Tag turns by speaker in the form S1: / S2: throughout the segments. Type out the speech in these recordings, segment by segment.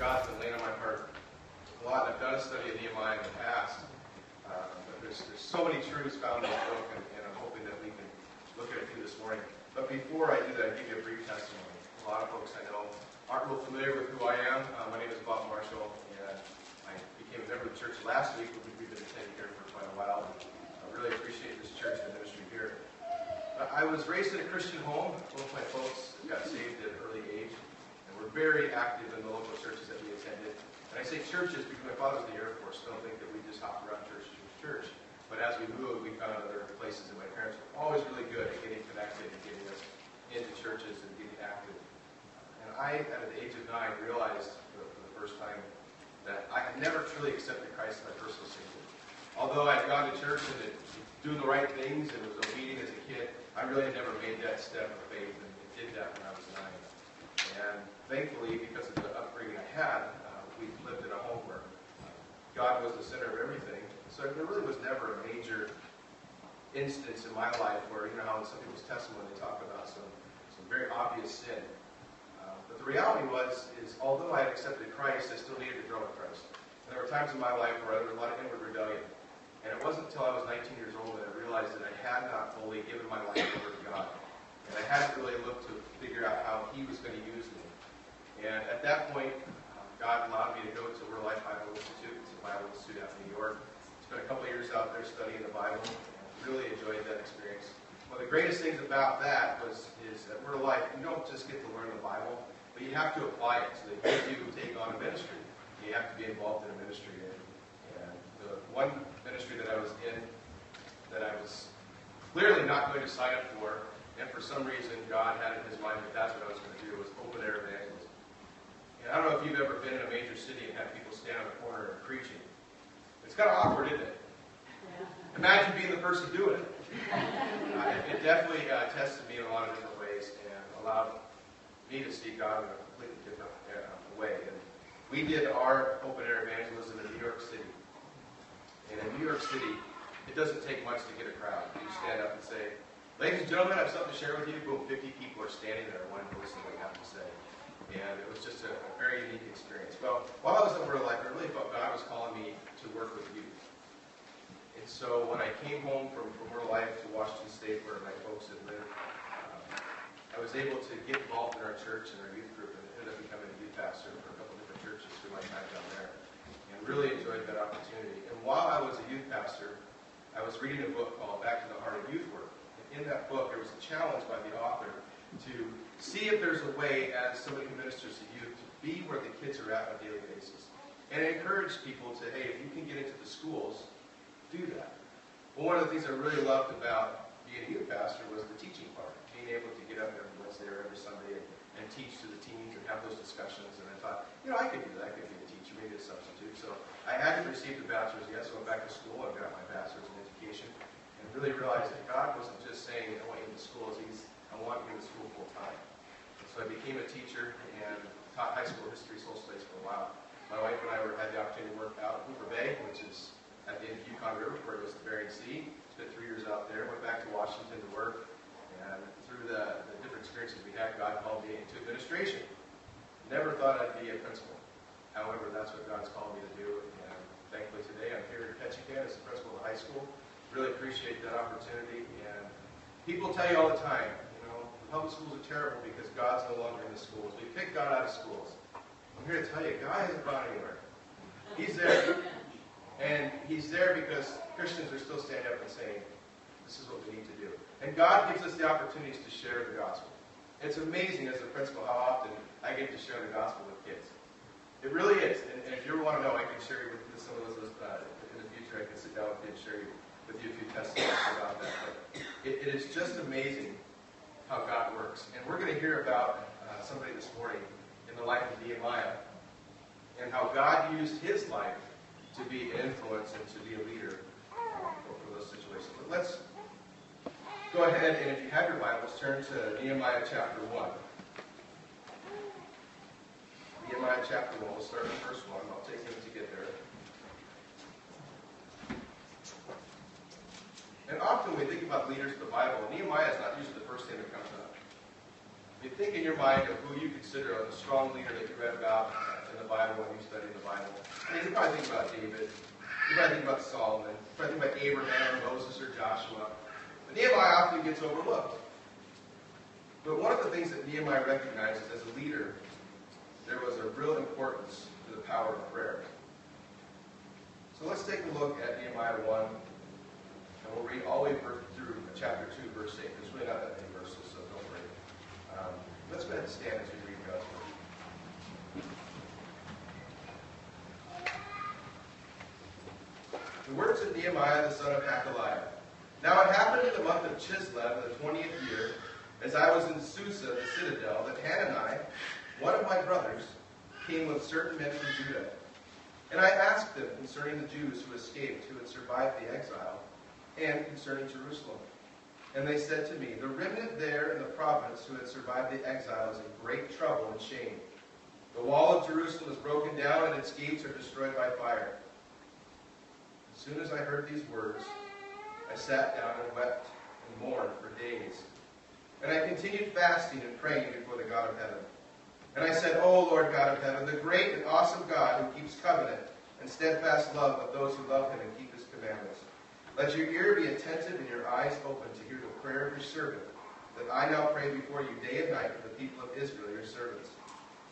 S1: God's been laying on my heart a lot. I've done a study of Nehemiah in the past. Uh, but there's, there's so many truths found in the book, and, and I'm hoping that we can look at it through this morning. But before I do that, I'll give you a brief testimony. A lot of folks I know aren't real familiar with who I am. Uh, my name is Bob Marshall, and I became a member of the church last week. But we've been attending here for quite a while. I really appreciate this church and the ministry here. I was raised in a Christian home. Both my folks got saved at an early age, we're very active in the local churches that we attended. And I say churches because my father was in the Air Force. Don't think that we just hopped around church to church. But as we moved, we found other places, and my parents were always really good at getting connected and getting us into churches and getting active. And I, at the age of nine, realized for the first time that I had never truly accepted Christ as my personal Savior. Although I had gone to church and doing the right things and was obedient as a kid, I really never made that step of faith and did that when I was nine. And thankfully, because of the upbringing I had, uh, we lived in a home where God was the center of everything. So there really was never a major instance in my life where, you know how in some people's testimony they talk about some, some very obvious sin. Uh, but the reality was, is although I had accepted Christ, I still needed to grow in Christ. And there were times in my life where there was a lot of inward rebellion. And it wasn't until I was 19 years old that I realized that I had not fully given my life over to God. And I hadn't really looked to figure out how He was going to use me. And at that point, um, God allowed me to go to Word Life Bible Institute. It's a Bible institute out in New York. Spent a couple years out there studying the Bible. And really enjoyed that experience. One of the greatest things about that was is that Word of Life, you don't just get to learn the Bible, but you have to apply it so that you do take on a ministry. You have to be involved in a ministry. And, and the one ministry that I was in that I was clearly not going to sign up for, and for some reason God had in his mind that that's what I was going to do, was open air evangelism. And I don't know if you've ever been in a major city and had people stand on a corner and preaching. It's kind of awkward, isn't it? Imagine being the person doing it. Uh, it, it definitely uh, tested me in a lot of different ways and allowed me to see God in a completely different uh, way. And we did our open air evangelism in New York City. And in New York City, it doesn't take much to get a crowd. You stand up and say, Ladies and gentlemen, I have something to share with you. Boom, 50 people are standing there wanting to listen to what you have to say. And it was just a, a very unique experience. Well, while I was in Word Life, I really felt God was calling me to work with youth. And so when I came home from, from Word Life to Washington State, where my folks had lived, um, I was able to get involved in our church and our youth group and ended up becoming a youth pastor for a couple different churches through my time down there. And really enjoyed that opportunity. And while I was a youth pastor, I was reading a book called Back to the Heart of Youth in that book, there was a challenge by the author to see if there's a way, as somebody who ministers to youth, to be where the kids are at on a daily basis. And encourage people to, hey, if you can get into the schools, do that. Well, one of the things I really loved about being a youth pastor was the teaching part, being able to get up every Wednesday or every Sunday and, and teach to the teens and have those discussions. And I thought, you know, I could do that. I could be a teacher, maybe a substitute. So I hadn't received a bachelor's yet, so I went back to school. I got my bachelor's in education and really realized that God wasn't just saying, I want you in the schools. He's, I want you in school full time. So I became a teacher and taught high school history, social studies for a while. My wife and I were, had the opportunity to work out in Hooper Bay, which is at the end of Yukon River, where it goes to Bering Sea. Spent three years out there. Went back to Washington to work. And through the, the different experiences we had, God called me into administration. Never thought I'd be a principal. However, that's what God's called me to do. And thankfully today I'm here at Ketchikan as the principal of the high school. Really appreciate that opportunity. And people tell you all the time, you know, public schools are terrible because God's no longer in the schools. We kick God out of schools. I'm here to tell you, God hasn't gone anywhere. He's there. And he's there because Christians are still standing up and saying, this is what we need to do. And God gives us the opportunities to share the gospel. It's amazing as a principal how often I get to share the gospel with kids. It really is. And, and if you ever want to know, I can share you with, with some of those uh, in the future. I can sit down with you and share you, with you about that. But it, it is just amazing how God works. And we're going to hear about uh, somebody this morning in the life of Nehemiah. And how God used his life to be an influence and to be a leader for, for those situations. But let's go ahead and if you have your Bibles, turn to Nehemiah chapter 1. Nehemiah chapter 1, we'll start the first one. I'll take a to get there. And often we think about leaders of the Bible, Nehemiah is not usually the first thing that comes up. You think in your mind of who you consider a strong leader that you read about in the Bible when you study the Bible. I mean, you probably think about David. You probably think about Solomon. You probably think about Abraham, or Moses, or Joshua. But Nehemiah often gets overlooked. But one of the things that Nehemiah recognizes as a leader, there was a real importance to the power of prayer. So let's take a look at Nehemiah 1, and we'll read all the way through chapter 2, verse 8. There's really not that many verses, so don't worry. Um, let's go ahead and stand as we read God's word. The words of Nehemiah, the son of Hacaliah. Now it happened in the month of Chislev, the twentieth year, as I was in Susa, the citadel, that Hanani, one of my brothers, came with certain men from Judah. And I asked them concerning the Jews who escaped, who had survived the exile, and concerning Jerusalem. And they said to me, The remnant there in the province who had survived the exile is in great trouble and shame. The wall of Jerusalem is broken down, and its gates are destroyed by fire. As soon as I heard these words, I sat down and wept and mourned for days. And I continued fasting and praying before the God of heaven. And I said, O Lord God of heaven, the great and awesome God who keeps covenant and steadfast love of those who love him and keep his commandments. Let your ear be attentive and your eyes open to hear the prayer of your servant, that I now pray before you day and night for the people of Israel, your servants,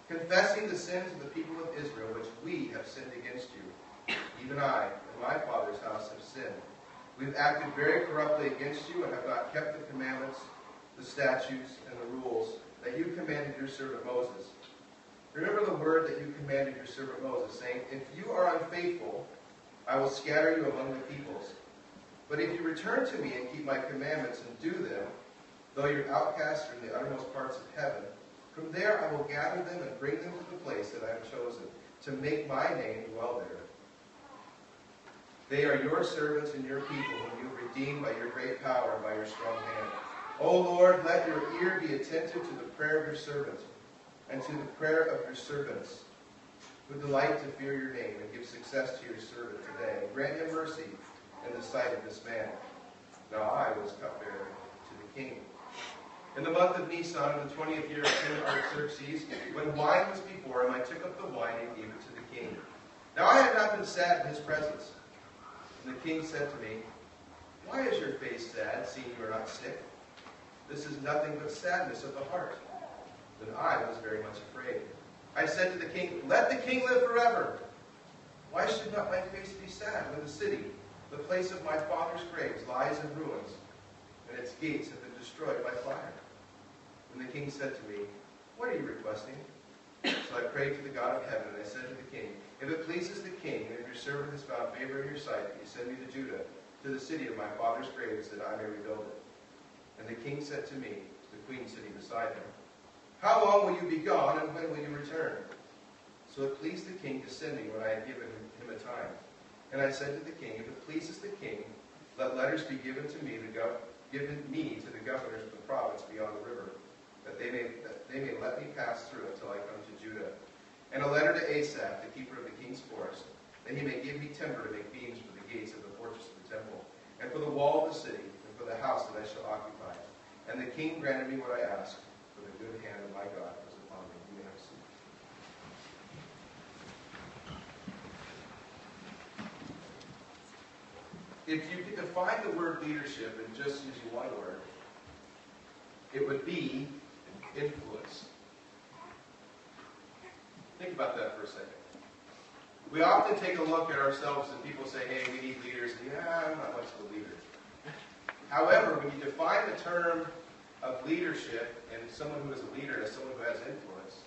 S1: confessing the sins of the people of Israel which we have sinned against you. Even I and my father's house have sinned. We've acted very corruptly against you and have not kept the commandments, the statutes, and the rules that you commanded your servant Moses. Remember the word that you commanded your servant Moses, saying, If you are unfaithful, I will scatter you among the peoples. But if you return to me and keep my commandments and do them, though you're outcasts from the uttermost parts of heaven, from there I will gather them and bring them to the place that I have chosen, to make my name dwell there. They are your servants and your people, whom you have redeemed by your great power and by your strong hand. O Lord, let your ear be attentive to the prayer of your servants and to the prayer of your servants who delight to fear your name and give success to your servant today. Grant him mercy in the sight of this man. Now I was cupbearer to the king. In the month of Nisan, in the twentieth year of King Artaxerxes, when wine was before him, I took up the wine and gave it to the king. Now I had not been sad in his presence. And the king said to me, Why is your face sad, seeing you are not sick? This is nothing but sadness of the heart. Then I was very much afraid. I said to the king, Let the king live forever. Why should not my face be sad when the city, the place of my father's graves, lies in ruins, and its gates have been destroyed by fire? And the king said to me, What are you requesting? So I prayed to the God of heaven, and I said to the king, If it pleases the king, and if your servant has found favor in your sight, that you send me to Judah, to the city of my father's graves, that I may rebuild it. And the king said to me, to the queen sitting beside him, How long will you be gone, and when will you return? So it pleased the king to send me when I had given him a time. And I said to the king, If it pleases the king, let letters be given to me, the gov- given me to the governors of the province beyond the river, that they may that they may let me pass through until I come to Judah. And a letter to Asaph, the keeper of the king's forest, that he may give me timber to make beams for the gates of the fortress of the temple, and for the wall of the city, and for the house that I shall occupy. And the king granted me what I asked, for the good hand of my God was upon me. You may have a seat. If you could define the word leadership in just using one word, it would be influence. Think about that for a second. We often take a look at ourselves and people say, hey, we need leaders. And yeah, I'm not much of a leader. However, when you define the term of leadership and someone who is a leader as someone who has influence,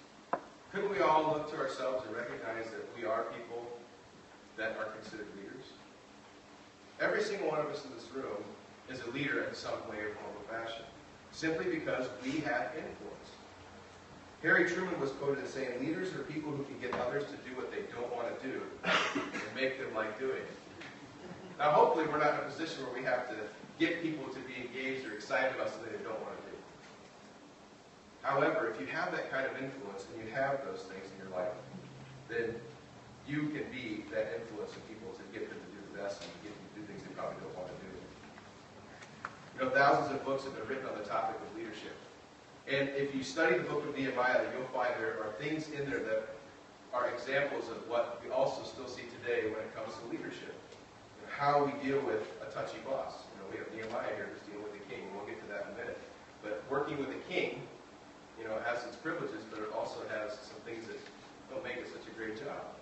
S1: couldn't we all look to ourselves and recognize that we are people that are considered leaders? Every single one of us in this room is a leader in some way or form or fashion, simply because we have influence. Harry Truman was quoted as saying, leaders are people who can get others to do what they don't want to do and make them like doing? It. Now, hopefully, we're not in a position where we have to get people to be engaged or excited about something they don't want to do. However, if you have that kind of influence and you have those things in your life, then you can be that influence of people to get them to do the best and to get probably don't want to do. You know, thousands of books have been written on the topic of leadership. And if you study the book of Nehemiah, you'll find there are things in there that are examples of what we also still see today when it comes to leadership. And how we deal with a touchy boss. You know, we have Nehemiah here who's dealing with the king. We'll get to that in a minute. But working with the king, you know, has its privileges, but it also has some things that don't make it such a great job.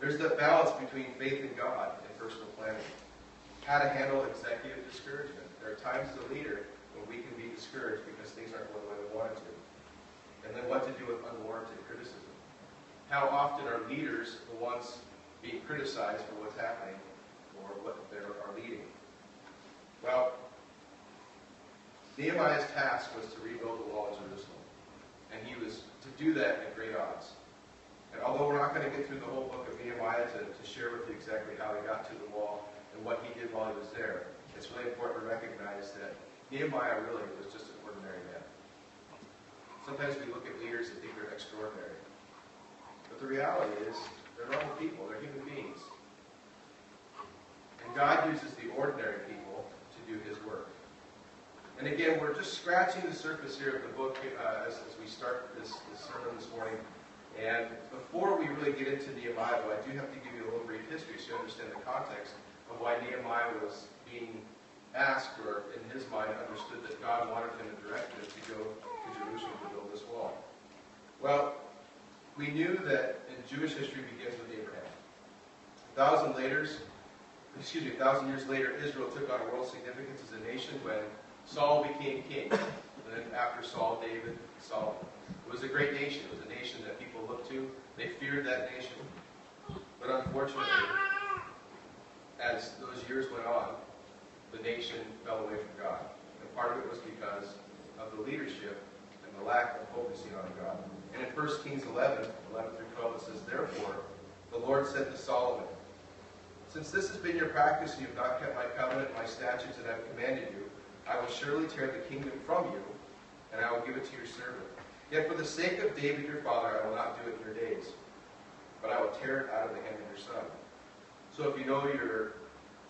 S1: There's that balance between faith in God and personal planning. How to handle executive discouragement. There are times as a leader when we can be discouraged because things aren't going the way we want to. And then what to do with unwarranted criticism. How often are leaders the ones being criticized for what's happening or what they are leading? Well, Nehemiah's task was to rebuild the wall of Jerusalem. And he was to do that at great odds. And although we're not going to get through the whole book of Nehemiah to, to share with you exactly how he got to the wall and what he did while he was there, it's really important to recognize that Nehemiah really was just an ordinary man. Sometimes we look at leaders and think they're extraordinary. But the reality is, they're normal people, they're human beings. And God uses the ordinary people to do his work. And again, we're just scratching the surface here of the book uh, as, as, we start this, this, sermon this morning. And before we really get into Nehemiah, I do have to give you a little brief history so you understand the context of why Nehemiah was being asked, or in his mind understood that God wanted him and directed him to go to Jerusalem to build this wall. Well, we knew that in Jewish history begins with Abraham. A thousand later, excuse me, a thousand years later, Israel took on world significance as a nation when Saul became king. And then after Saul, David, Solomon. It was a great nation. It was a nation that people looked to. They feared that nation. But unfortunately, as those years went on, the nation fell away from God. And part of it was because of the leadership and the lack of focusing on God. And in 1 Kings 11, 11 through 12, it says, Therefore, the Lord said to Solomon, Since this has been your practice, and you have not kept my covenant and my statutes that I have commanded you, I will surely tear the kingdom from you, and I will give it to your servant. Yet for the sake of David your father, I will not do it in your days, but I will tear it out of the hand of your son. So if you know your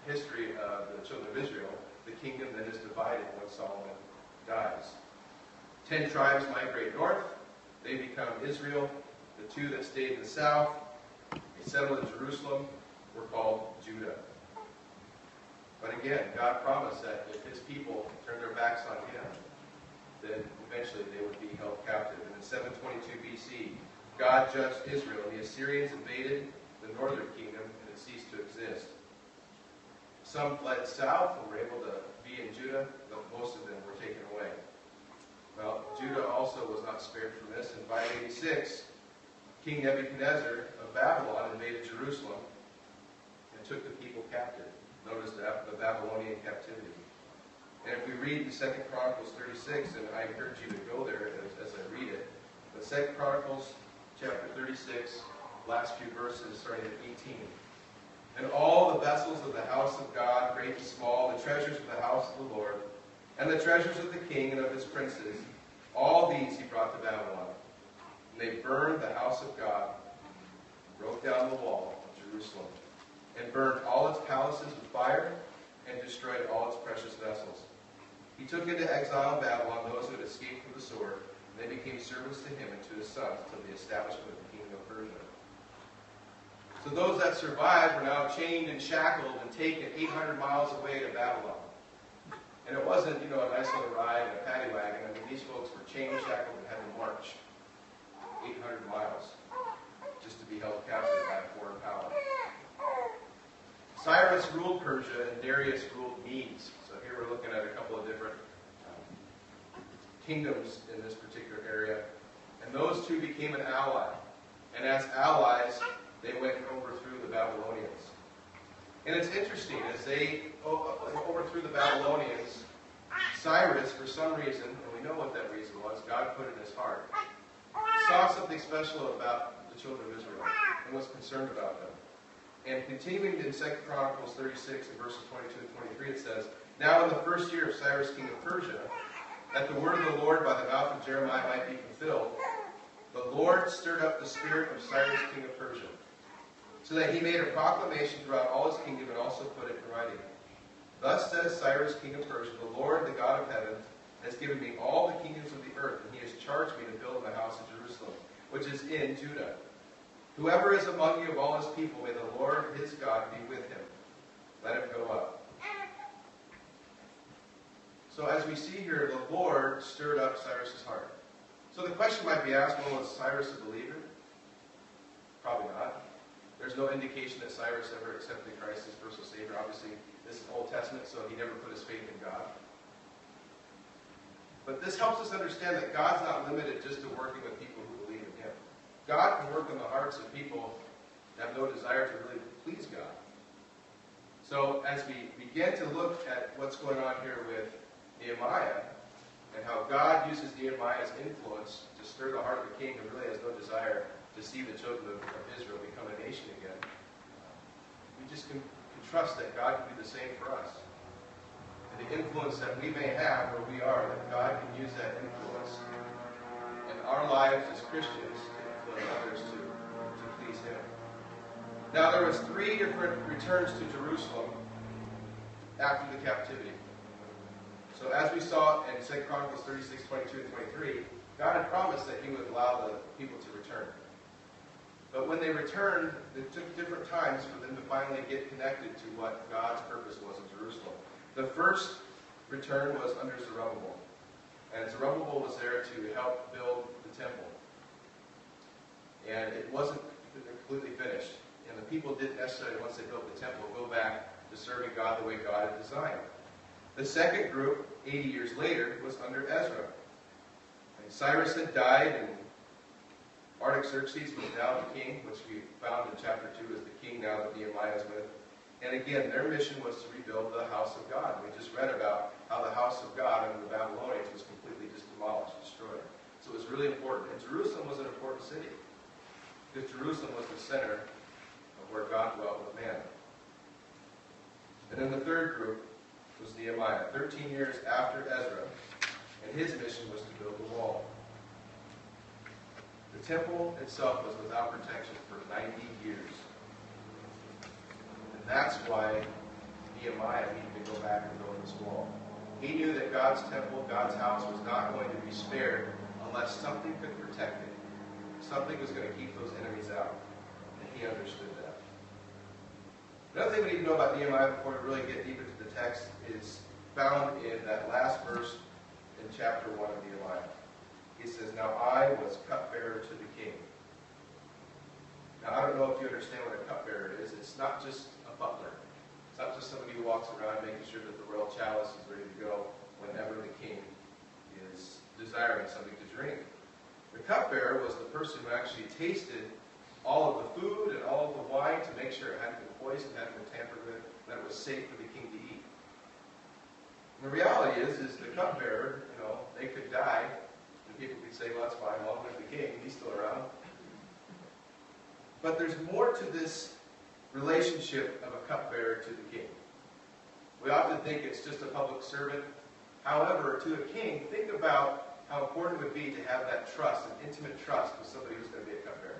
S1: history of the children of Israel, the kingdom then is divided when Solomon dies. Ten tribes migrate north. They become Israel. The two that stayed in the south, they settled in Jerusalem, were called Judah. But again, God promised that if his people turned their backs on him, then eventually they would be held captive. And in 722 BC, God judged Israel, and the Assyrians invaded the northern kingdom, and it ceased to exist. Some fled south and were able to be in Judah, but most of them were taken away. Well, Judah also was not spared from this. In 586, King Nebuchadnezzar of Babylon invaded Jerusalem and took the people captive. Notice the Babylonian captivity. And if we read in 2 Chronicles 36, and I encourage you to go there as, as I read it, but 2 Chronicles chapter 36, last few verses, starting at 18. And all the vessels of the house of God, great and small, the treasures of the house of the Lord, and the treasures of the king and of his princes, all these he brought to Babylon. And they burned the house of God, broke down the wall of Jerusalem and burned all its palaces with fire and destroyed all its precious vessels. He took into exile Babylon those who had escaped from the sword, and they became servants to him and to his sons until the establishment of the kingdom of Persia. So those that survived were now chained and shackled and taken 800 miles away to Babylon. And it wasn't, you know, a nice little ride in a paddy wagon. I mean, these folks were chained, shackled, and had to march 800 miles just to be held captive by a foreign power. Cyrus ruled Persia and Darius ruled Medes. Here we're looking at a couple of different um, kingdoms in this particular area. And those two became an ally. And as allies, they went and overthrew the Babylonians. And it's interesting, as they overthrew the Babylonians, Cyrus, for some reason, and we know what that reason was, God put in his heart, saw something special about the children of Israel and was concerned about them. And continuing in 2 Chronicles 36 and verses 22 and 23, it says, Now in the first year of Cyrus king of Persia, that the word of the Lord by the mouth of Jeremiah might be fulfilled, the Lord stirred up the spirit of Cyrus king of Persia, so that he made a proclamation throughout all his kingdom and also put it in writing. Thus says Cyrus king of Persia, The Lord, the God of heaven, has given me all the kingdoms of the earth, and he has charged me to build my house in Jerusalem, which is in Judah. Whoever is among you of all his people, may the Lord his God be with him. Let him go up. So as we see here, the Lord stirred up Cyrus's heart. So the question might be asked, well, was Cyrus a believer? Probably not. There's no indication that Cyrus ever accepted Christ as personal Savior. Obviously, this is Old Testament, so he never put his faith in God. But this helps us understand that God's not limited just to working with people who believe in Him. God can work in the hearts of people that have no desire to really please God. So as we begin to look at what's going on here with Nehemiah and how God uses Nehemiah's influence to stir the heart of the king who really has no desire to see the children of, of Israel become a nation again, we just can, can trust that God can do the same for us And the influence that we may have where we are, that God can use that influence in our lives as Christians to influence others to, to please Him. Now there was three different returns to Jerusalem after the captivity. So as we saw in 2 Chronicles 36, 22, and 23, God had promised that He would allow the people to return. But when they returned, it took different times for them to finally get connected to what God's purpose was in Jerusalem. The first return was under Zerubbabel. And Zerubbabel was there to help build the temple. And it wasn't completely finished. And the people didn't necessarily, once they built the temple, go back to serving God the way God had designed. The second group, 80 years later, was under Ezra. And Cyrus had died, and Artaxerxes was now the king, which we found in chapter 2 as the king now that Nehemiah is with. And again, their mission was to rebuild the house of God. We just read about how the house of God under the Babylonians was completely just demolished, destroyed. So it was really important. And Jerusalem was an important city because Jerusalem was the center of where God dwelt with man. And then the third group was Nehemiah, 13 years after Ezra, and his mission was to build the wall. The temple itself was without protection for 90 years And that's why Nehemiah needed to go back and build this wall. He knew that God's temple, God's house, was not going to be spared unless something could protect it. Something was going to keep those enemies out. And he understood that. Another thing we need to know about Nehemiah before we really get deep into text is found in that last verse in chapter 1 of Nehemiah. He says, Now I was cupbearer to the king. Now, I don't know if you understand what a cupbearer is. It's not just a butler. It's not just somebody who walks around making sure that the royal chalice is ready to go whenever the king is desiring something to drink. The cupbearer was the person who actually tasted all of the food and all of the wine to make sure it hadn't been poisoned, hadn't been tampered with, that it was safe for the king to eat. And the reality is, is the cupbearer, you know, they could die, and people could say, well, that's fine, long live the king, he's still around. But there's more to this relationship of a cupbearer to the king. We often think it's just a public servant. However, to a king, think about how important it would be to have that trust, an intimate trust with somebody who's going to be a cupbearer.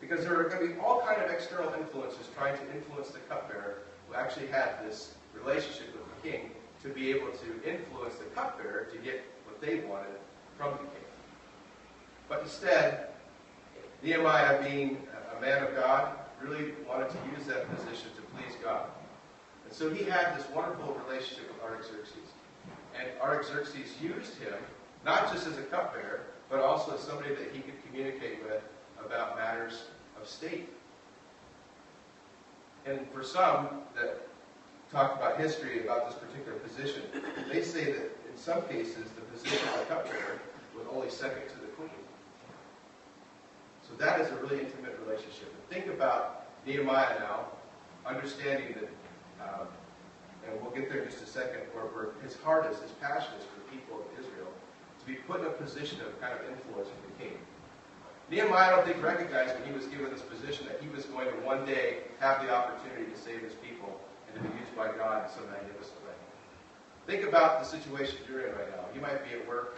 S1: Because there are going to be all kind of external influences trying to influence the cupbearer who actually had this relationship with the king to be able to influence the cupbearer to get what they wanted from the king. But instead, Nehemiah being a man of God, really wanted to use that position to please God. And so he had this wonderful relationship with Artaxerxes. And Artaxerxes used him not just as a cupbearer, but also as somebody that he could communicate with about matters of state. And for some that talk about history about this particular position, they say that in some cases the position of a cupbearer was only second to the queen. So that is a really intimate relationship. And think about Nehemiah now, understanding that, um, and we'll get there in just a second, where, where his heart is, his passion is for the people of Israel, to be put in a position of kind of influence for the king. Nehemiah, I don't think, recognized when he was given this position that he was going to one day have the opportunity to save his people and to be used by God in some magnificent way. Think about the situation you're in right now. You might be at work,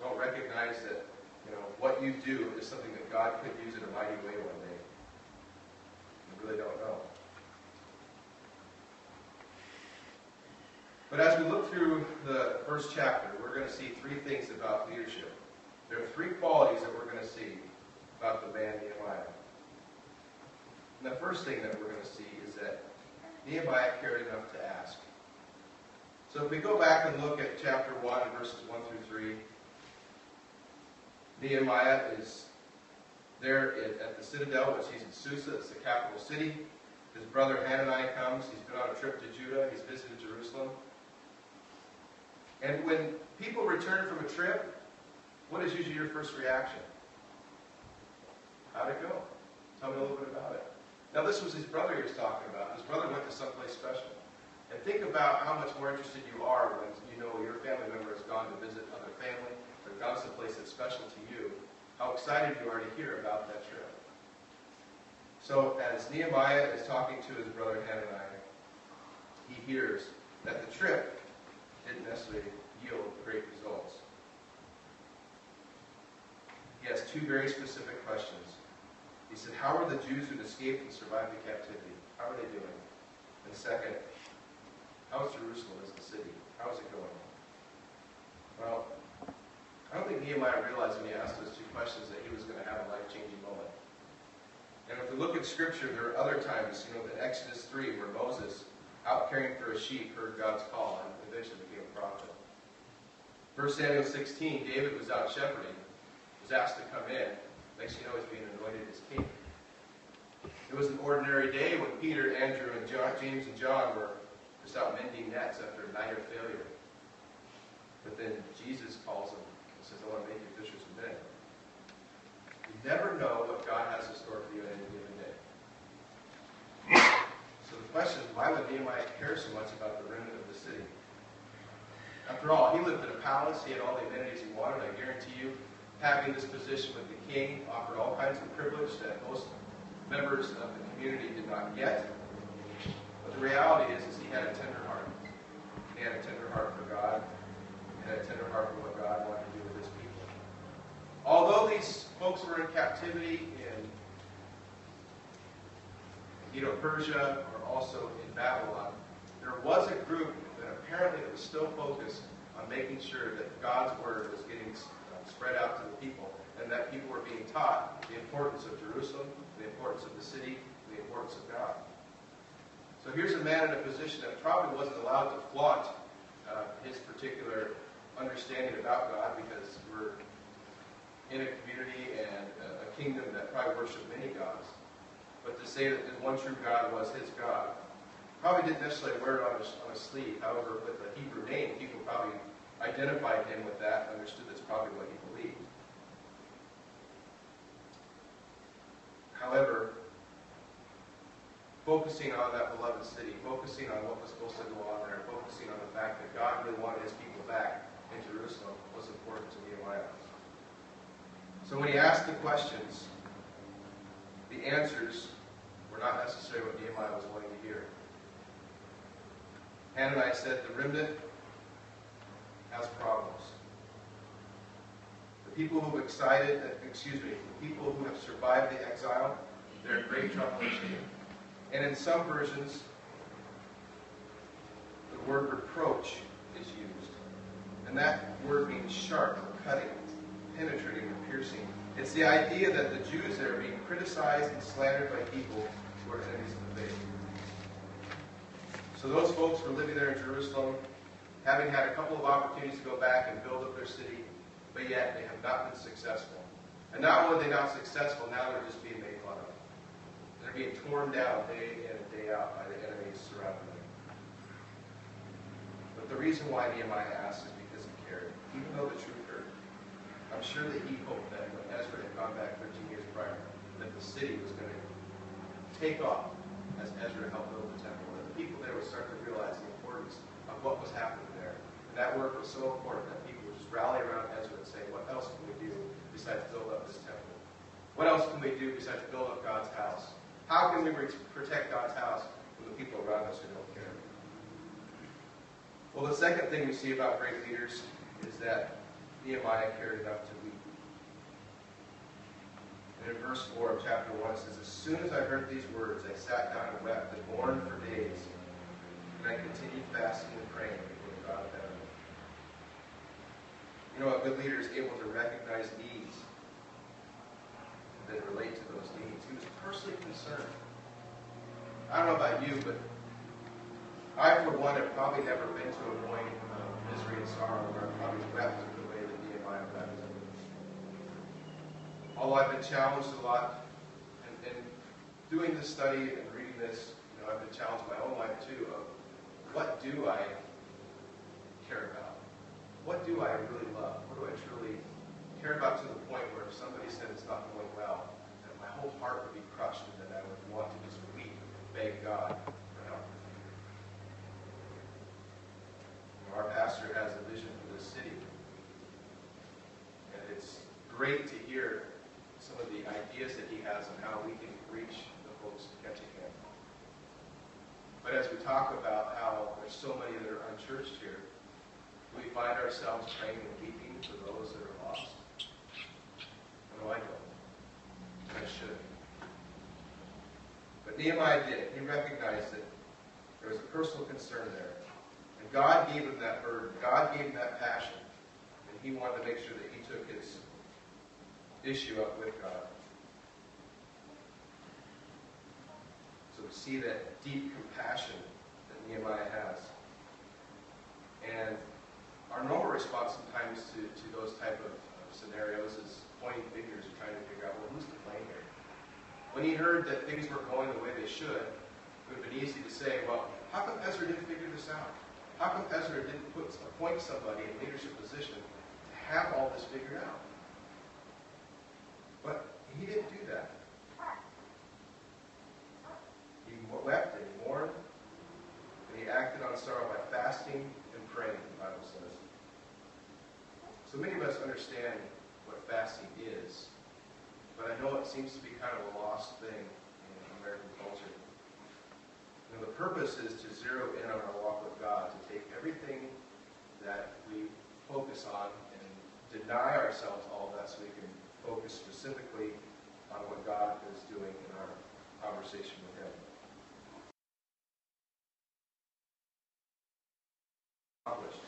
S1: don't recognize that you know what you do is something that God could use in a mighty way one day. You really don't know. But as we look through the first chapter, we're going to see three things about leadership. There are three qualities that we're going to see about the man Nehemiah. And the first thing that we're going to see is that Nehemiah cared enough to ask. So if we go back and look at chapter 1, verses 1 through 3, Nehemiah is there at the citadel, which he's in Susa, it's the capital city. His brother Hanani comes. He's been on a trip to Judah. He's visited Jerusalem. And when people return from a trip, what is usually your first reaction? How'd it go? Tell me a little bit about it. Now, this was his brother he was talking about. His brother went to someplace special. And think about how much more interested you are when you know your family member has gone to visit other family or gone to someplace that's special to you. How excited you are to hear about that trip. So, as Nehemiah is talking to his brother Hananiah, he hears that the trip didn't necessarily yield great results. He has two very specific questions. He said, How are the Jews who escaped and survived the captivity? How are they doing? And second, how is Jerusalem as the city? How is it going? Well, I don't think Nehemiah realized when he asked those two questions that he was going to have a life-changing moment. And if we look at Scripture, there are other times, you know, in Exodus 3, where Moses, out caring for a sheep, heard God's call and eventually became a prophet. 1 Samuel 16, David was out shepherding, was asked to come in. Next you know, he's being anointed as king. It was an ordinary day when Peter, Andrew, and John, James and John were just out mending nets after a night of failure. But then Jesus calls them and says, I want to make you fishers of men. You never know what God has in store for you at any given day. So the question is, why would Nehemiah care so much about the remnant of the city? After all, he lived in a palace. He had all the amenities he wanted. I guarantee you, having this position with the king offered all kinds of privilege that most members of the community did not get. But the reality is, is he had a tender heart. He had a tender heart for God. He had a tender heart for what God wanted to do with his people. Although these folks were in captivity in you know, Persia or also in Babylon, there was a group that apparently was still focused on making sure that God's word was getting spread out to the people, and that people were being taught the importance of Jerusalem, the importance of the city, the importance of God. So here's a man in a position that probably wasn't allowed to flaunt uh, his particular understanding about God because we're in a community and a, a kingdom that probably worshiped many gods. But to say that the one true God was his God, probably didn't necessarily wear it on his, on his sleeve. However, with the Hebrew name, people probably identified him with that, understood that's probably what he believed. However, focusing on that beloved city, focusing on what was supposed to go on there, focusing on the fact that God really wanted his people back in Jerusalem was important to Nehemiah. So when he asked the questions, the answers were not necessarily what Nehemiah was wanting to hear. Hananiah said, the remnant has problems. The people who have excited, excuse me, the people who have survived the exile, they're in great trouble And in some versions, the word reproach is used. And that word means sharp or cutting, penetrating or piercing. It's the idea that the Jews there are being criticized and slandered by people who are enemies of the faith. So those folks were living there in Jerusalem having had a couple of opportunities to go back and build up their city, but yet they have not been successful. And not only are they not successful, now they're just being made fun of. They're being torn down day in and day out by the enemies surrounding them. But the reason why Nehemiah asked is because he cared. Even though the truth hurt, I'm sure that he hoped that when Ezra had gone back 13 years prior, that the city was going to take off as Ezra helped build the temple. That the people there would start to realize the what was happening there. And that work was so important that people would just rally around Ezra and say, what else can we do besides build up this temple? What else can we do besides build up God's house? How can we protect God's house from the people around us who don't care? Well, the second thing we see about great leaders is that Nehemiah cared enough to weep. And in verse 4 of chapter 1, it says, As soon as I heard these words, I sat down and wept and mourned for days. And I continued fasting and praying before God of heaven. You know, a good leader is able to recognize needs and then relate to those needs. He was personally concerned. I don't know about you, but I, for one, have probably never been to a point of misery and sorrow where I've probably wept the way that Nehemiah wept. Although I've been challenged a lot, and, and doing this study and reading this, you know, I've been challenged my own life too of what do I care about? what do I really love? What do I truly care about to the point where if somebody said it's not going well, that my whole heart would be crushed and that I would want to just weep and beg God for help. Our pastor has a vision for this city. And it's great to hear some of the ideas that he has on how we can reach the folks of Ketchikan. But as we talk about how there's so many that are unchurched here, we find ourselves praying and weeping for those that are lost? No, I don't. I should. But Nehemiah did. He recognized that there was a personal concern there. And God gave him that burden. God gave him that passion. And he wanted to make sure that he took his issue up with God. So we see that deep compassion that Nehemiah has. And our normal response sometimes to, to those type of uh, scenarios is pointing fingers and trying to figure out, well, who's to blame here? When he heard that things were going the way they should, it would have been easy to say, well, how come Ezra didn't figure this out? How come Ezra didn't put, appoint somebody in leadership position to have all this figured out? But he didn't do that. Wept and he mourned, and he acted on sorrow by fasting and praying, the Bible says. So many of us understand what fasting is, but I know it seems to be kind of a lost thing in American culture. And the purpose is to zero in on our walk with God, to take everything that we focus on and deny ourselves all that so we can focus specifically on what God is doing in our conversation with Him. Accomplished.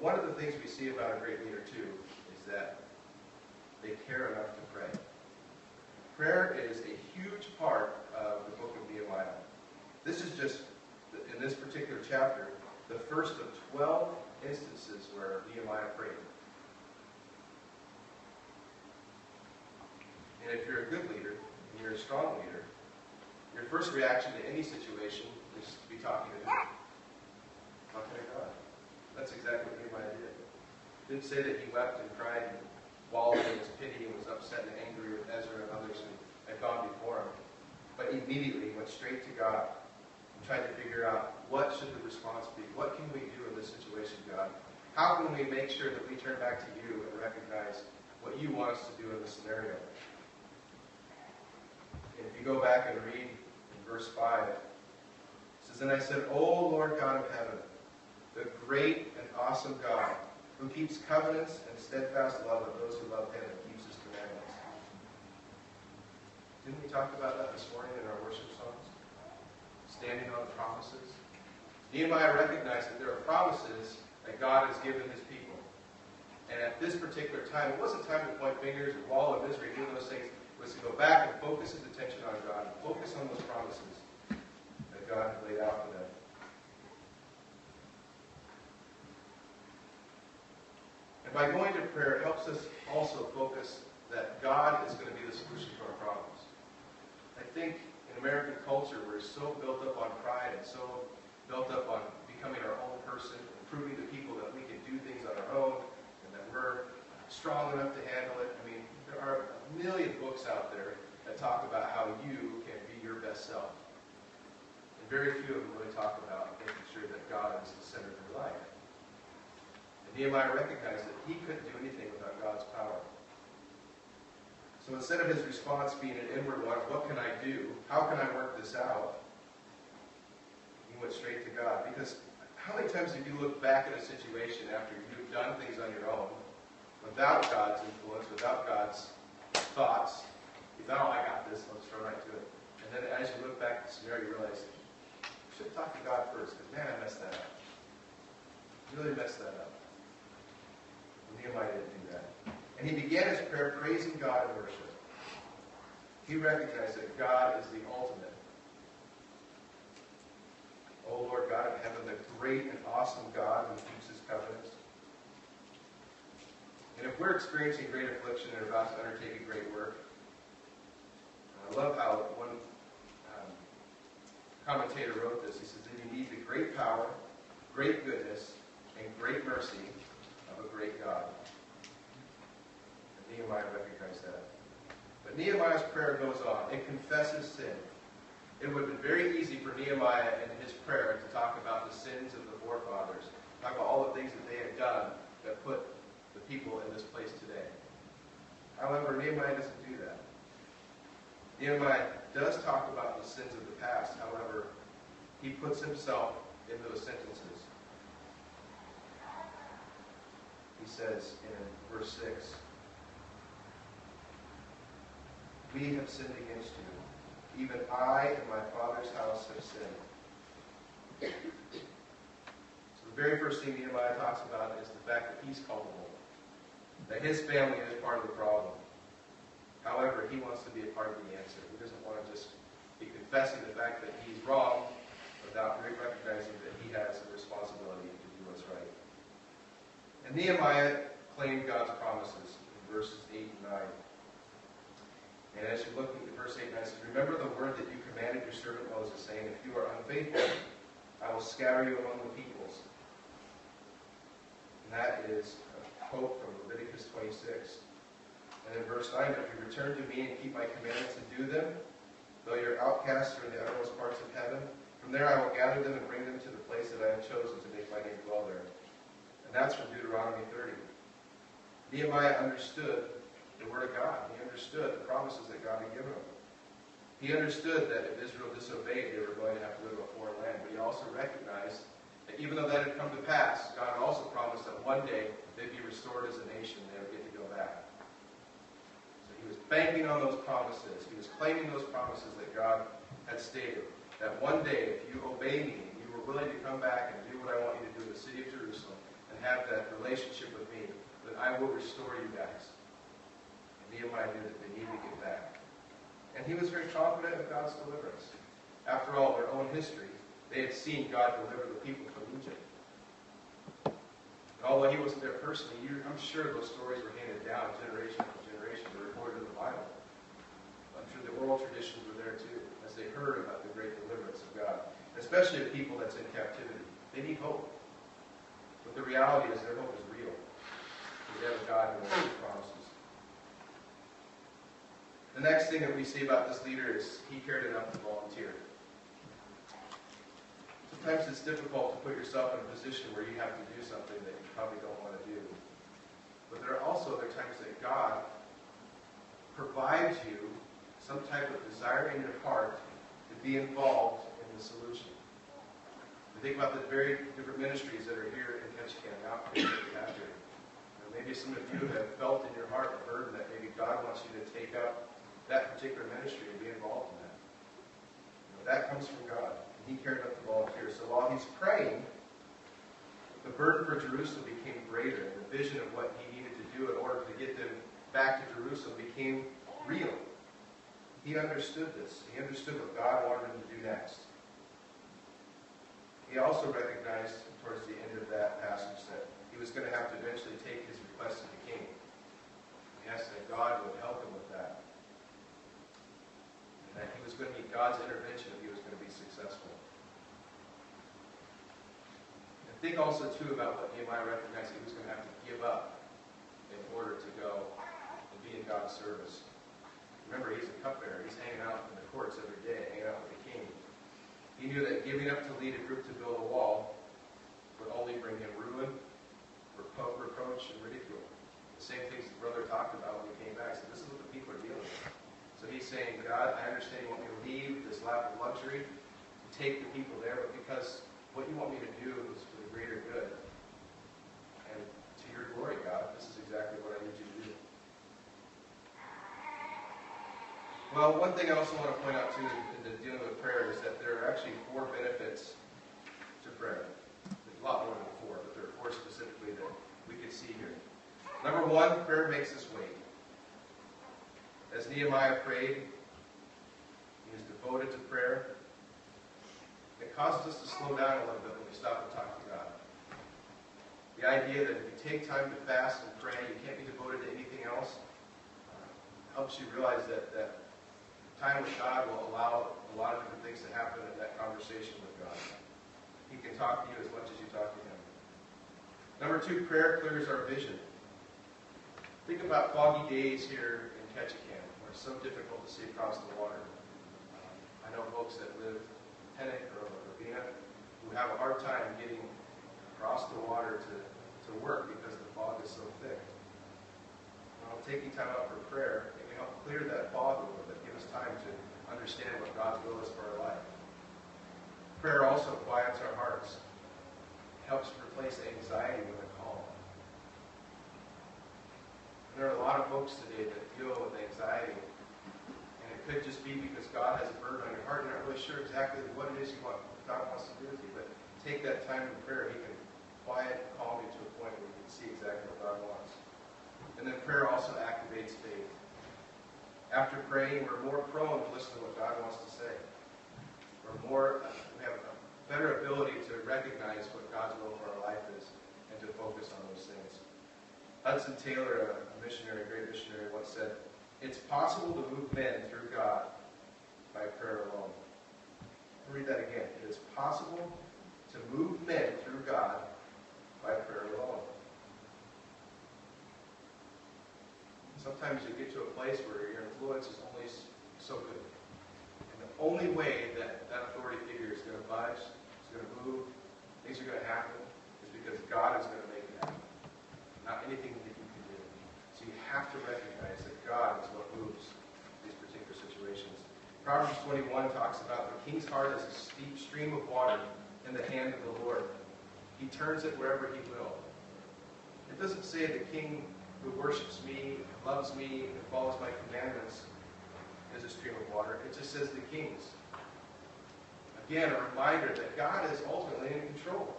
S1: one of things we see about a great leader, too, is that they care enough to pray. Prayer is a huge part of the book of Nehemiah. This is just, in this particular chapter, the first of 12 instances where Nehemiah prayed. And if you're a good leader, and you're a strong leader, your first reaction to any situation is to be talking to God. Talking to God. That's exactly what Nehemiah did. Didn't say that he wept and cried and wallowed in his pity and was upset and angry with Ezra and others who had gone before him. But immediately went straight to God and tried to figure out what should the response be? What can we do in this situation, God? How can we make sure that we turn back to you and recognize what you want us to do in this scenario? And if you go back and read in verse 5, it says, And I said, O Lord God of heaven, the great and awesome God who keeps covenants and steadfast love of those who love him and keeps his commandments. Didn't we talk about that this morning in our worship songs? Standing on the promises. Nehemiah recognized that there are promises that God has given his people. And at this particular time, it wasn't time to point fingers or wall of misery, do those things. It was to go back and focus his attention on God and focus on those promises that God had laid out for them. And by going to prayer, it helps us also focus that God is going to be the solution to our problems. I think in American culture, we're so built up on pride and so built up on becoming our own person and proving to people that we can do things on our own and that we're strong enough to handle it. I mean, there are a million books out there that talk about how you can be your best self. And very few of them really talk about making sure that God is the center of your life. Nehemiah recognized that he couldn't do anything without God's power. So instead of his response being an inward one, what can I do? How can I work this out? He went straight to God. Because how many times have you looked back at a situation after you've done things on your own, without God's influence, without God's thoughts? You thought, oh, I got this, let's throw right to it. And then as you look back at the scenario, you realize, I should have talked to God first, because man, I messed that up. Really messed that up. Nehemiah didn't do that. And he began his prayer praising God in worship. He recognized that God is the ultimate. Oh Lord God of heaven, the great and awesome God who keeps his covenants. And if we're experiencing great affliction and about to undertake a great work, I love how one um, commentator wrote this. He says that you need the great power, great goodness, and great mercy a great God. And Nehemiah recognized that. But Nehemiah's prayer goes on. It confesses sin. It would have been very easy for Nehemiah in his prayer to talk about the sins of the forefathers, talk about all the things that they had done that put the people in this place today. However, Nehemiah doesn't do that. Nehemiah does talk about the sins of the past. However, he puts himself in those sentences. He says in verse 6, We have sinned against you. Even I and my father's house have sinned. So the very first thing Nehemiah talks about is the fact that he's culpable. That his family is part of the problem. However, he wants to be a part of the answer. He doesn't want to just be confessing the fact that he's wrong without recognizing that he has a responsibility to do what's right. And Nehemiah claimed God's promises in verses 8 and 9. And as you look at verse 8 and 9, says, Remember the word that you commanded your servant Moses, saying, If you are unfaithful, I will scatter you among the peoples. And that is a quote from Leviticus 26. And in verse 9, If you return to me and keep my commandments and do them, though your outcasts are in the uttermost parts of heaven, from there I will gather them and bring them to the place that I have chosen to make my name dwell there. And that's from Deuteronomy 30. Nehemiah understood the Word of God. He understood the promises that God had given him. He understood that if Israel disobeyed, they were going to have to live in a foreign land. But he also recognized that even though that had come to pass, God had also promised that one day they'd be restored as a nation. And they would get to go back. So he was banking on those promises. He was claiming those promises that God had stated. That one day, if you obey me, you were willing to come back and do what I want you to do in the city of Jerusalem have that relationship with me, that I will restore you guys. And Nehemiah knew that they needed to get back. And he was very confident of God's deliverance. After all, their own history, they had seen God deliver the people from Egypt. And although he wasn't there personally, I'm sure those stories were handed down generation after generation. They're recorded in the Bible. I'm sure the oral traditions were there too, as they heard about the great deliverance of God, especially the people that's in captivity. They need hope. But the reality is their hope is real. They have a God who has promises. The next thing that we see about this leader is he cared enough to volunteer. Sometimes it's difficult to put yourself in a position where you have to do something that you probably don't want to do. But there are also other times that God provides you some type of desire in your heart to be involved in the solution. Think about the very different ministries that are here in Ketchikan, out here. Maybe some of you have felt in your heart a burden that maybe God wants you to take up that particular ministry and be involved in that. You know, that comes from God. And he cared enough to volunteer. So while he's praying, the burden for Jerusalem became greater, and the vision of what he needed to do in order to get them back to Jerusalem became real. He understood this. He understood what God wanted him to do next. He also recognized towards the end of that passage that he was going to have to eventually take his request to the king. He asked that God would help him with that And that he was going to need God's intervention if he was going to be successful. And think also, too, about what Nehemiah recognized he was going to have to give up in order to go and be in God's service. Remember, he's a cupbearer. He's hanging out in the courts every day, hanging out with the. He knew that giving up to lead a group to build a wall would only bring him ruin, repro- reproach, and ridicule. The same things the brother talked about when he came back. Said, this is what the people are dealing with. So he's saying, God, I understand you want me to leave this lap of luxury, to take the people there, but because what you want me to do is for the greater good. And to your glory, God, this is exactly what I need you to do. Well, one thing I also want to point out too in, in dealing with prayer is that there are actually four benefits to prayer. There's a lot more than four, but there are four specifically that we could see here. Number one, prayer makes us wait. As Nehemiah prayed, he was devoted to prayer. It causes us to slow down a little bit when we stop and talk to God. The idea that if you take time to fast and pray, you can't be devoted to anything else, uh, helps you realize that, that time with God will allow a lot of different things to happen in that conversation with God. He can talk to you as much as you talk to him. Number two, prayer clears our vision. Think about foggy days here in Ketchikan, where it's so difficult to see across the water. I know folks that live in Pennock or Gravina who have a hard time getting across the water to, to work because the fog is so thick. Well, taking time out for prayer, it can help clear that fog a little time to understand what God's will is for our life. Prayer also quiets our hearts. Helps replace anxiety with a calm. There are a lot of folks today that deal with anxiety. And it could just be because God has a burden on your heart. You're not really sure exactly what it is you want, God wants to do with you. But take that time in prayer. He can quiet and calm you to a point where you can see exactly what God wants. And then prayer also activates faith. After praying, we're more prone to listen to what God wants to say. We're more, we have a better ability to recognize what God's will for our life is and to focus on those things. Hudson Taylor, a missionary, a great missionary, once said, It's possible to move men through God by prayer alone. I'll read that again. It is possible to move men through God by prayer alone. Sometimes you get to a place where your influence is only so good. And the only way that that authority figure is going to budge, is going to move, things are going to happen, is because God is going to make it happen. Not anything that you can do. So you have to recognize that God is what moves these particular situations. Proverbs 21 talks about the king's heart is a steep stream of water in the hand of the Lord. He turns it wherever he will. It doesn't say the king who worships me, loves me, and follows my commandments is a stream of water. It just says the kings. Again, a reminder that God is ultimately in control.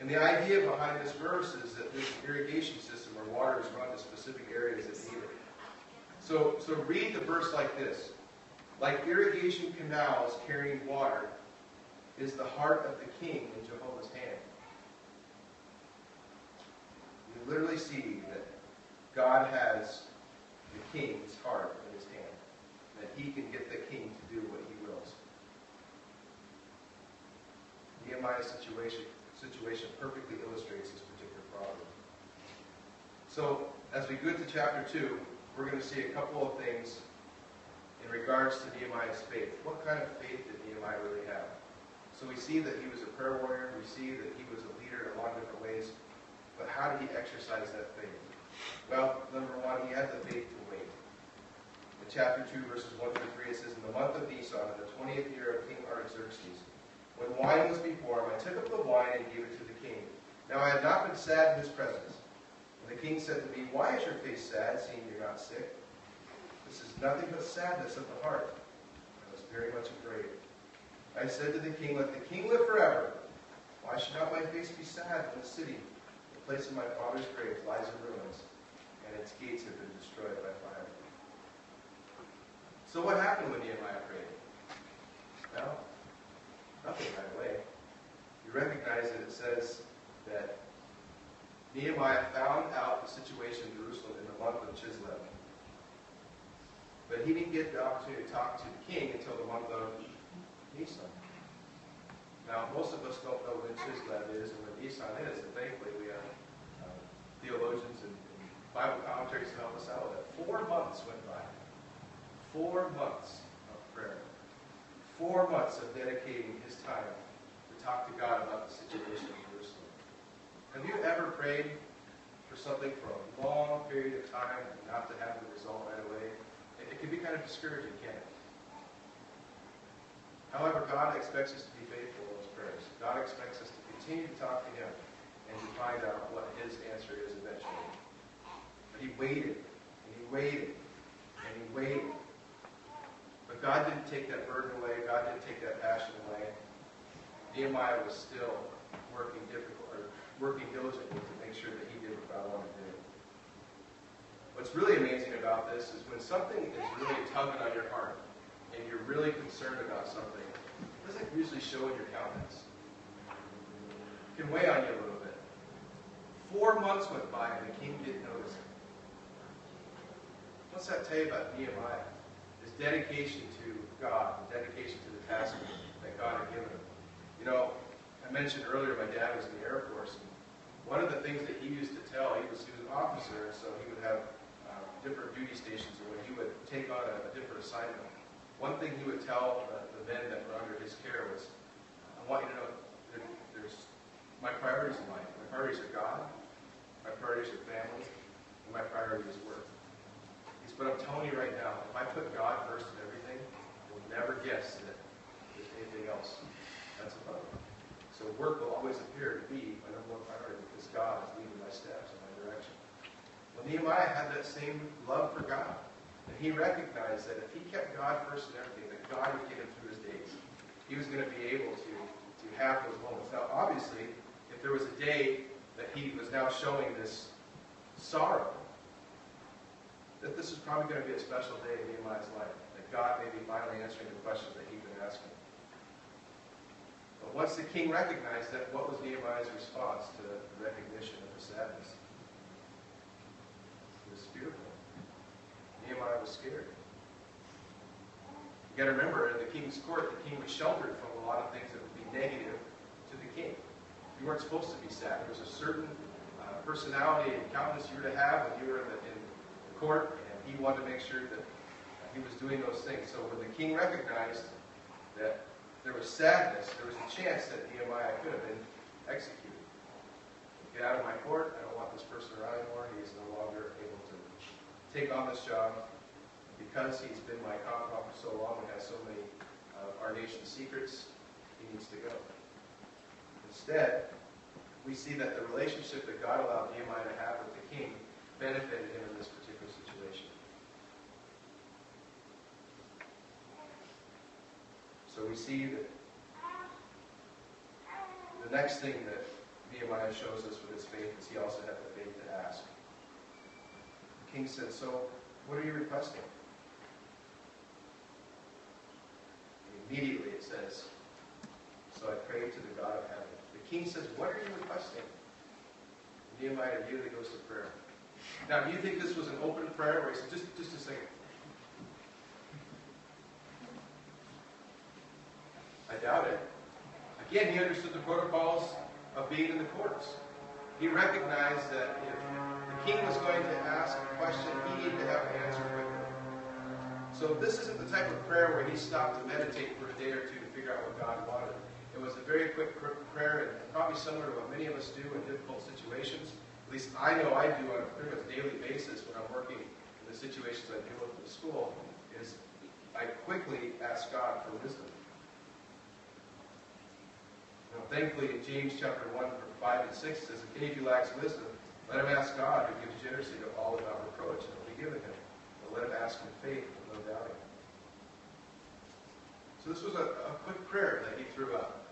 S1: And the idea behind this verse is that an irrigation system where water is run to specific areas that need it. So, so read the verse like this. Like irrigation canals carrying water is the heart of the king in Jehovah's hand. You literally see that God has the king's heart in his hand, that he can get the king to do what he wills. Nehemiah's situation, situation perfectly illustrates this particular problem. So, as we go to chapter 2, we're going to see a couple of things in regards to Nehemiah's faith. What kind of faith did Nehemiah really have? So we see that he was a prayer warrior. We see that he was a leader in a lot of different ways. But how did he exercise that faith? Well, number one, he had the faith to wait. In chapter 2, verses 1 through 3, it says, In the month of Nisan, in the 20th year of King Artaxerxes, when wine was before him, I took up the wine and gave it to the king. Now I had not been sad in his presence. And the king said to me, Why is your face sad, seeing you're not sick? This is nothing but sadness of the heart. I was very much afraid. I said to the king, Let the king live forever. Why should not my face be sad when the city, the place of my father's grave, lies in ruins? And its gates have been destroyed by fire. So what happened when Nehemiah prayed? Well, nothing right away. You recognize that it says that Nehemiah found out the situation in Jerusalem in the month of Chislev. But he didn't get the opportunity to talk to the king until the month of Nisan. Now, most of us don't know when Chislev is and when Nisan is, and thankfully we have uh, theologians and Bible commentaries help us out with it. Four months went by. Four months of prayer. Four months of dedicating his time to talk to God about the situation in Jerusalem. Have you ever prayed for something for a long period of time and not to have the result right away? It, it can be kind of discouraging, can't it? However, God expects us to be faithful in those prayers. God expects us to continue to talk to Him and to find out what His answer is eventually. He waited, and He waited, and He waited. But God didn't take that burden away. God didn't take that passion away. Nehemiah was still working difficult, or working diligently to make sure that he did what God wanted to do. What's really amazing about this is when something is really tugging on your heart, and you're really concerned about something, it doesn't usually show in your countenance. It can weigh on you a little bit. Four months went by and the king didn't notice it. What's that tell you about Nehemiah? His dedication to God, his dedication to the task that God had given him. You know, I mentioned earlier my dad was in the Air Force. One of the things that he used to tell, he was, he was an officer, so he would have uh, different duty stations where he would take on a, a different assignment. One thing he would tell the, men that were under his care was, I want you to know that there's my priorities in life. My priorities are God, my priorities are family, and my priority is work. But I'm telling you right now, if I put God first in everything, you'll never guess that there's anything else that's above. So work will always appear to be my number one priority because God is leading my steps in my direction. Well, Nehemiah had that same love for God. And he recognized that if he kept God first in everything, that God would get him through his days. He was going to be able to, to have those moments. Now, obviously, if there was a day that he was now showing this sorrow, that this is probably going to be a special day in Nehemiah's life. That God may be finally answering the questions that he'd been asking. But once the king recognized that, what was Nehemiah's response to the recognition of the sadness? It was fearful. Nehemiah was scared. You got to remember, in the king's court, the king was sheltered from a lot of things that would be negative to the king. You weren't supposed to be sad. There was a certain uh, personality and countenance you were to have when you were in the, in the court, and he wanted to make sure that he was doing those things. So when the king recognized that there was sadness, there was a chance that Nehemiah could have been executed. Get out of my court. I don't want this person around anymore. He is no longer able to take on this job. Because he's been my confidant for so long and has so many of our nation's secrets, he needs to go. Instead, we see that the relationship that God allowed Nehemiah to have with the king benefited him in this particular situation. So we see that the next thing that Nehemiah shows us with his faith is he also had the faith to ask. The king said, So, what are you requesting? And immediately it says, So I prayed to the God of heaven. The king says, What are you requesting? And Nehemiah immediately goes to prayer. Now, do you think this was an open prayer where he said, Just, just a second. Doubt it. Again, he understood the protocols of being in the courts. He recognized that if the king was going to ask a question, he needed to have an answer quickly. So this isn't the type of prayer where he stopped to meditate for a day or two to figure out what God wanted. It was a very quick prayer, and probably similar to what many of us do in difficult situations. At least I know I do on a pretty much daily basis when I'm working in the situations I deal with in the school, is I quickly ask God for wisdom. Thankfully, in James chapter 1, verse 5 and 6 says, if any of you lacks wisdom, let him ask God, who gives generously to all without reproach, and it will be given him. But let him ask in faith with no doubting. So this was a, a quick prayer that he threw out.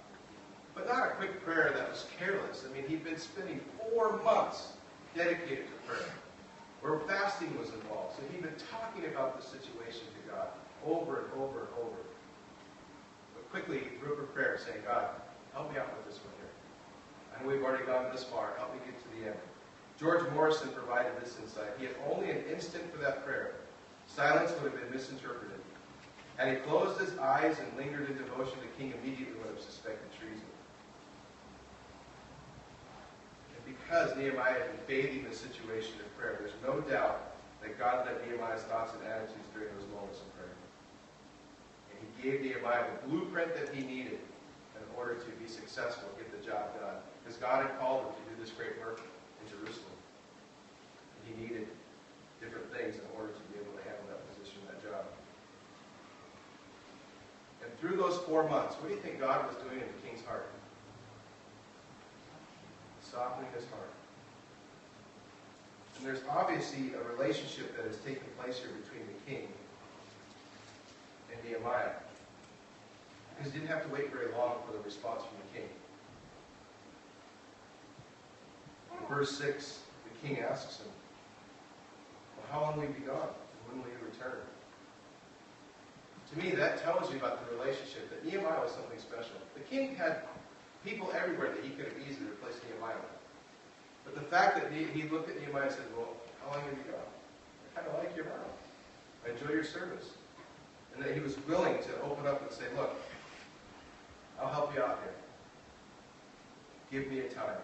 S1: But not a quick prayer that was careless. I mean, he'd been spending four months dedicated to prayer, where fasting was involved. So he'd been talking about the situation to God over and over and over. But quickly, he threw up a prayer saying, God, help me out with this one here. I know we've already gone this far. Help me get to the end. George Morrison provided this insight. He had only an instant for that prayer. Silence would have been misinterpreted. Had he closed his eyes and lingered in devotion, the king immediately would have suspected treason. And because Nehemiah had been bathing the situation in prayer, there's no doubt that God led Nehemiah's thoughts and attitudes during those moments of prayer. And he gave Nehemiah the blueprint that he needed in order to be successful, get the job done. Because God had called him to do this great work in Jerusalem. And he needed different things in order to be able to handle that position, that job. And through those four months, what do you think God was doing in the king's heart? Softening his heart. And there's obviously a relationship that has taken place here between the king and Nehemiah. Because he didn't have to wait very long for the response from the king. In verse 6, the king asks him, well, How long will you be gone? And when will you return? To me, that tells you about the relationship, that Nehemiah was something special. The king had people everywhere that he could have easily replaced Nehemiah with. But the fact that he looked at Nehemiah and said, Well, how long have you gone? I kind of like your mouth. I enjoy your service. And that he was willing to open up and say, Look, I'll help you out here. Give me a time.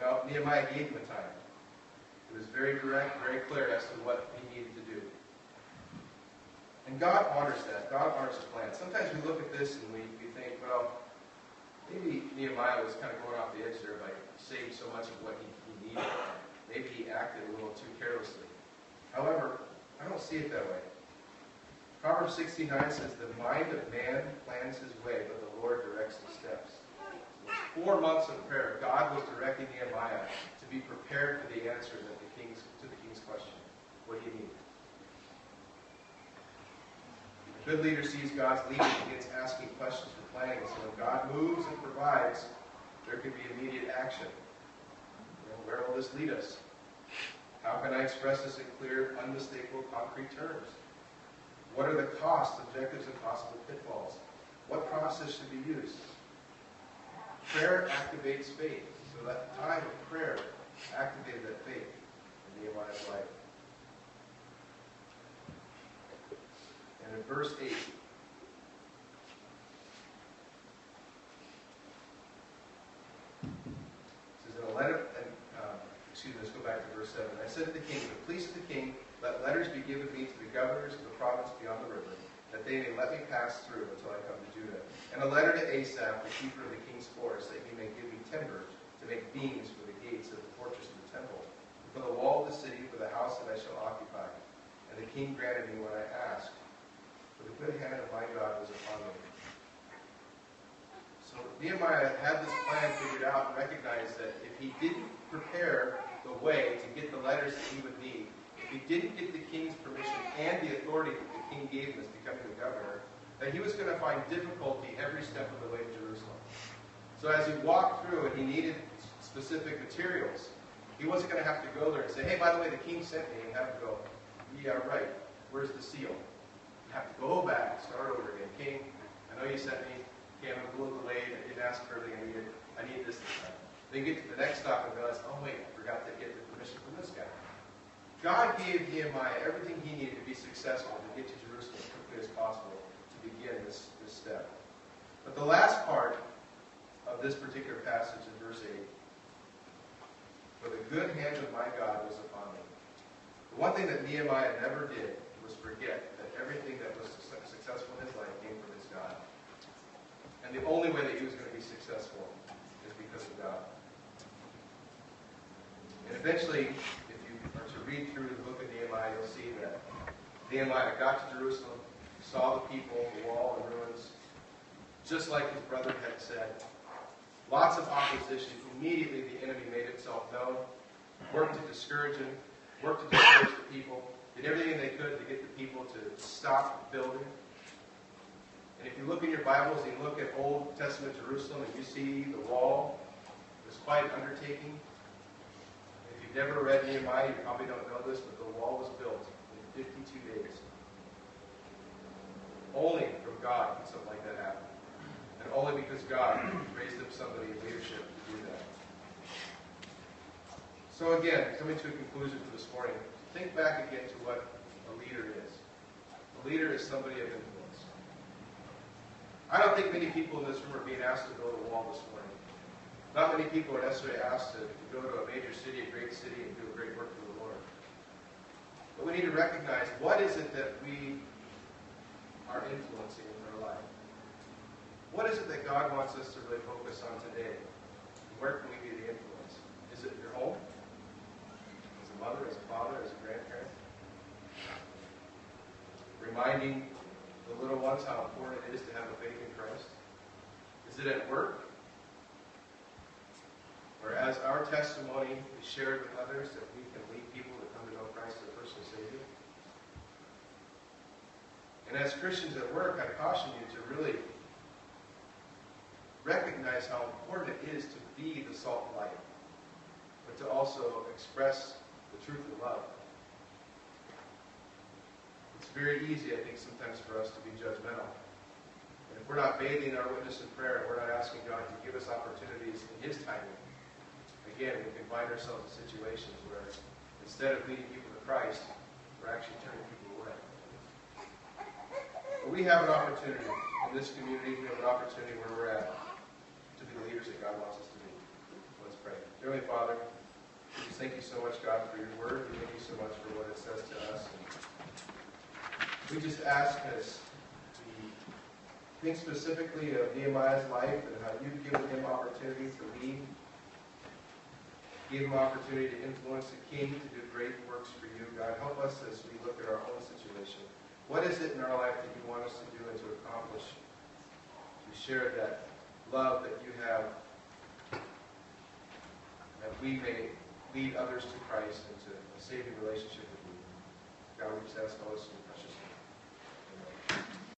S1: Well, Nehemiah gave him a time. It was very direct, very clear as to what he needed to do. And God honors that. God honors his plan. Sometimes we look at this and we, we think, well, maybe Nehemiah was kind of going off the edge there by saying so much of what he, he needed. Maybe he acted a little too carelessly. However, I don't see it that way. Proverbs 69 says, The mind of man plans his way, but the Lord directs his steps. four months of prayer, God was directing Nehemiah to be prepared for the answer that the king's, to the king's question. What do you need? A good leader sees God's leading and begins asking questions for planning. So when God moves and provides, there can be immediate action. You know, where will this lead us? How can I express this in clear, unmistakable, concrete terms? What are the costs, objectives, and possible pitfalls? What process should be used? Prayer activates faith. So that time of prayer activated that faith in Nehemiah's life. And in verse 8, says in a letter, and, um, excuse me, let's go back to verse 7. I said to the king, the police of the king let letters be given me to the governors of the province beyond the river, that they may let me pass through until I come to Judah. And a letter to Asaph, the keeper of the king's forest, that he may give me timber to make beams for the gates of the fortress of the temple, for the wall of the city, for the house that I shall occupy. And the king granted me what I asked, for the good hand of my God was upon me. So Nehemiah had this plan figured out and recognized that if he didn't prepare the way to get the letters that he would need, he didn't get the king's permission and the authority that the king gave him as becoming the governor, that he was going to find difficulty every step of the way to Jerusalem. So as he walked through and he needed specific materials, he wasn't going to have to go there and say, hey, by the way, the king sent me, and have to go, yeah, right, where's the seal? You have to go back, start over again. King, I know you sent me, okay, I'm a little delayed, I didn't ask for everything I needed, I need this time. Then get to the next stop and realize, oh wait, I forgot to get the permission from this guy. God gave Nehemiah everything he needed to be successful to get to Jerusalem as quickly as possible to begin this, this step. But the last part of this particular passage in verse 8 For the good hand of my God was upon me. The one thing that Nehemiah never did was forget that everything that was successful in his life came from his God. And the only way that he was going to be successful is because of God. And eventually, read through the book of Nehemiah, you'll see that Nehemiah got to Jerusalem, saw the people, the wall in ruins, just like his brother had said. Lots of opposition. Immediately the enemy made itself known, worked to discourage him, worked to discourage the people, did everything they could to get the people to stop building. And if you look in your Bibles and you look at Old Testament Jerusalem and you see the wall, it was quite an undertaking you've never read Nehemiah, you probably don't know this, but the wall was built in 52 days. Only from God can something like that happen. And only because God raised up somebody in leadership to do that. So again, coming to a conclusion for this morning, think back again to what a leader is. A leader is somebody of influence. I don't think many people in this room are being asked to build a wall this morning. Not many people are necessarily asked to, to go to a major city, a great city, and do a great work for the Lord. But we need to recognize what is it that we are influencing in our life. What is it that God wants us to really focus on today? Where can we be the influence? Is it your home? As a mother, as a father, as a grandparent? Reminding the little ones how important it is to have a faith in Christ? Is it at work? As our testimony is shared with others, that we can lead people to come to know Christ as their personal Savior? And as Christians at work, I caution you to really recognize how important it is to be the salt and light, but to also express the truth in love. It's very easy, I think, sometimes for us to be judgmental. And if we're not bathing our witness in prayer, we're not asking God to give us opportunities in His timing, again, we can find ourselves in situations where instead of leading people to Christ, we're actually turning people away. But we have an opportunity in this community, we have an opportunity where we're at to be the leaders that God wants us to be. Let's pray. Heavenly Father, we just thank you so much, God, for your word. We thank you so much for what it says to us. We just ask as we think specifically of Nehemiah's life and how you've given him opportunity to lead, gave him opportunity to influence the king to do great works for you. God, help us as we look at our own situation. What is it in our life that you want us to do and to accomplish to share that love that you have, that we may lead others to Christ and to a saving relationship with you. God, we just ask all this in your precious name.